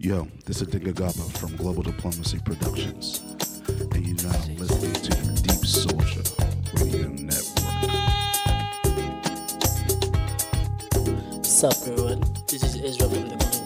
Yo, this is Dinga Gaba from Global Diplomacy Productions. And you're now listening to Deepsoulja Radio Network. What's up, everyone? This is Ezra from the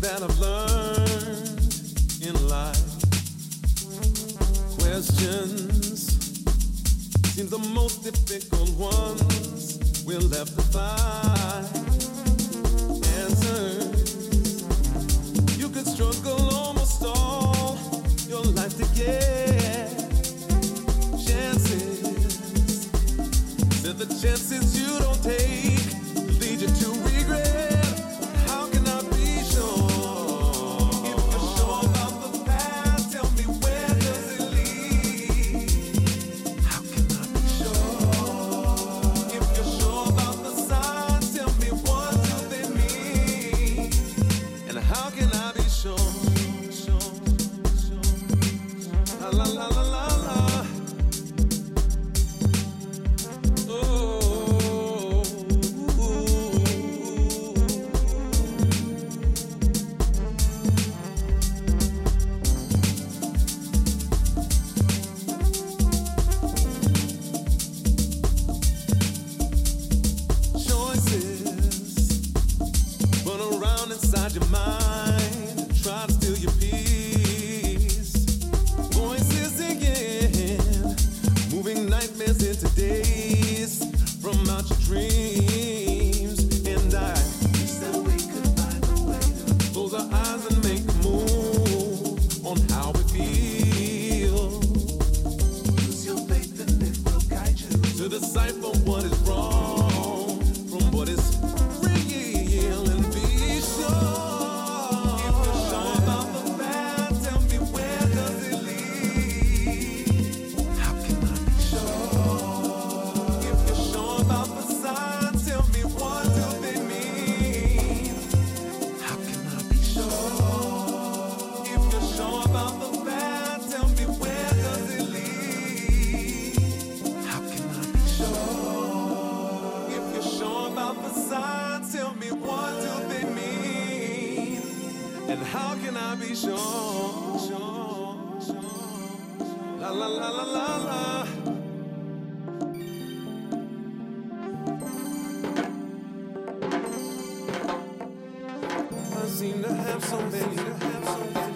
Tell me seem to have so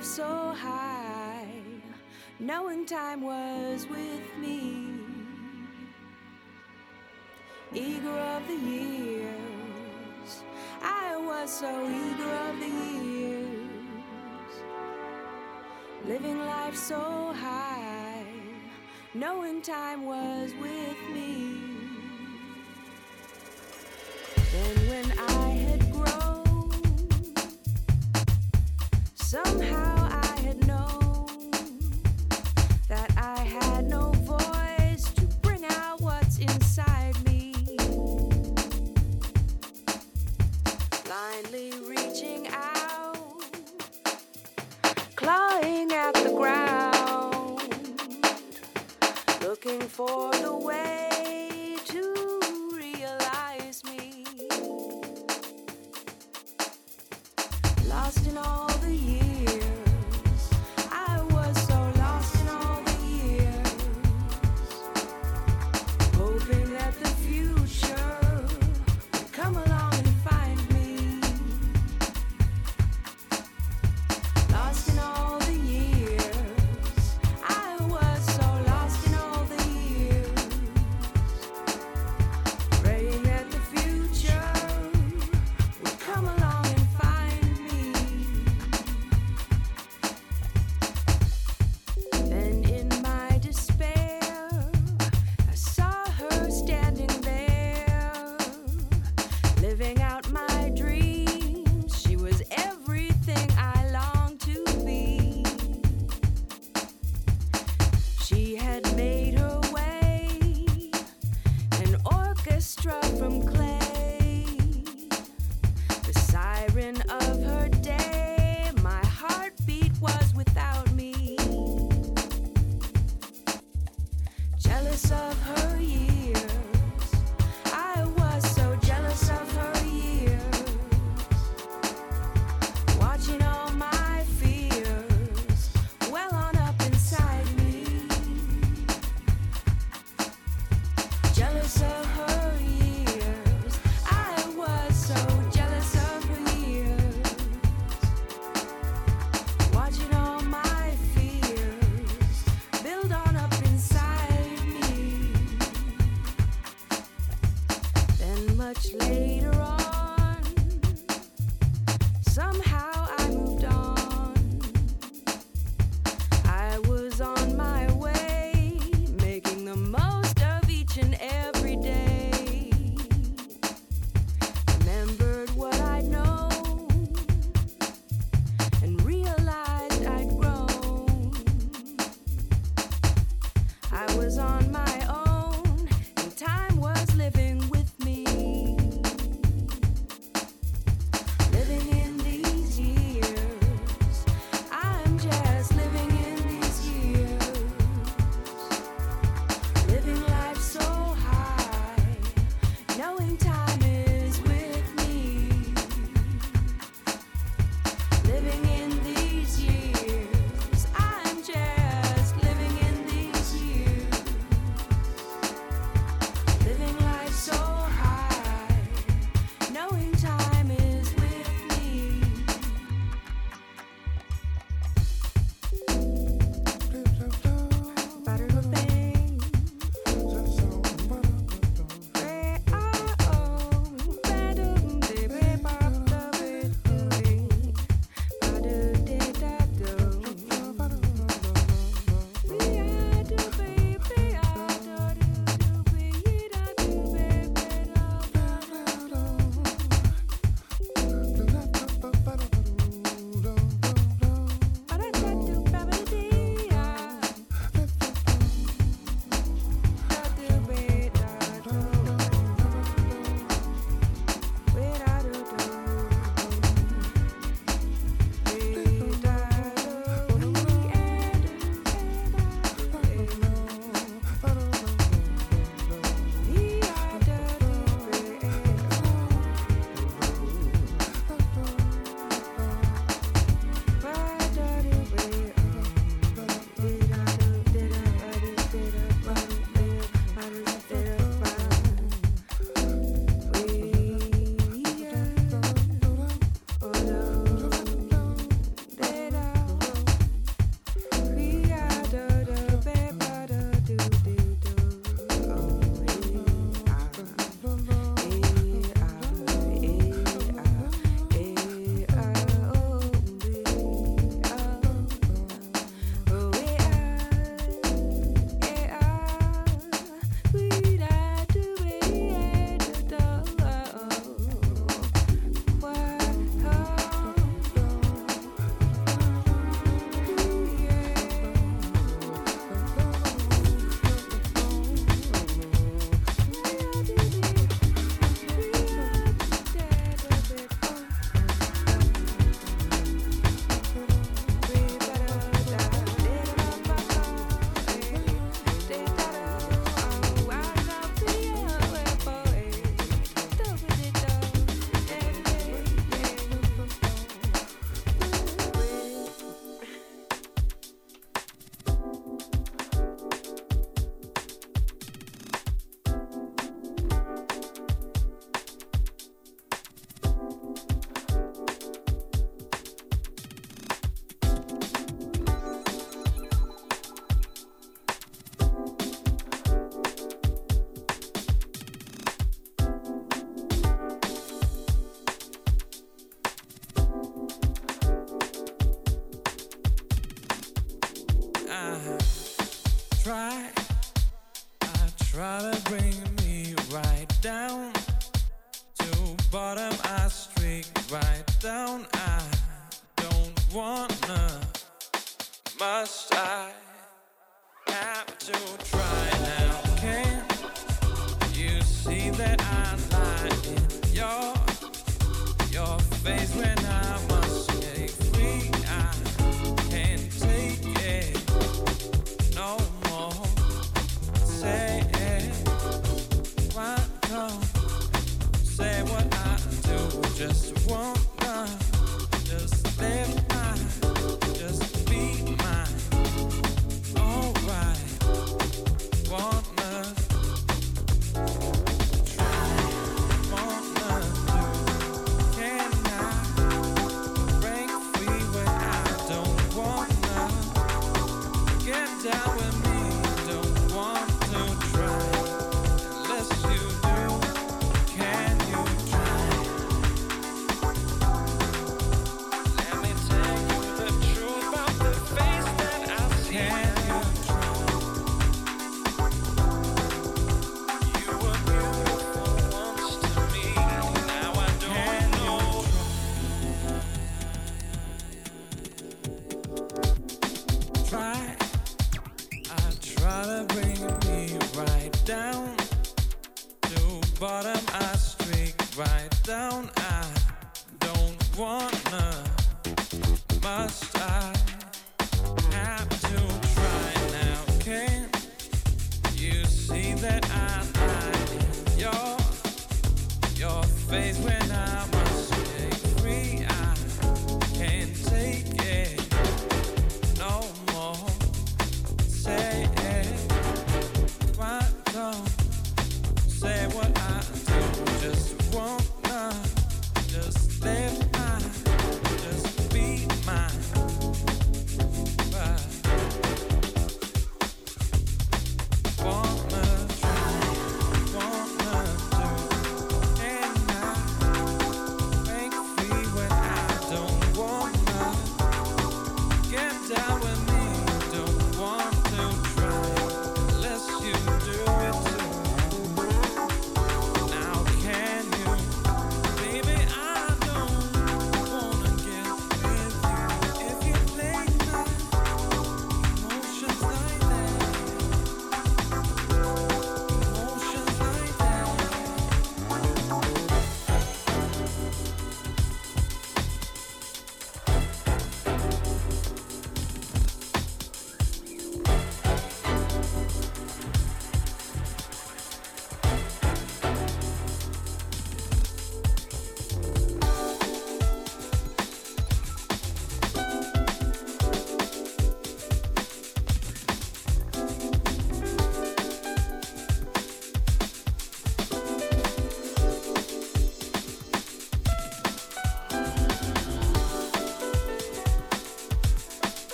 life so high, knowing time was with me. Eager of the years, I was so eager of the years. Living life so high, knowing time was with me. Then when I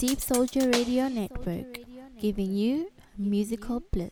Deepsoulja Radio Network, giving you musical bliss.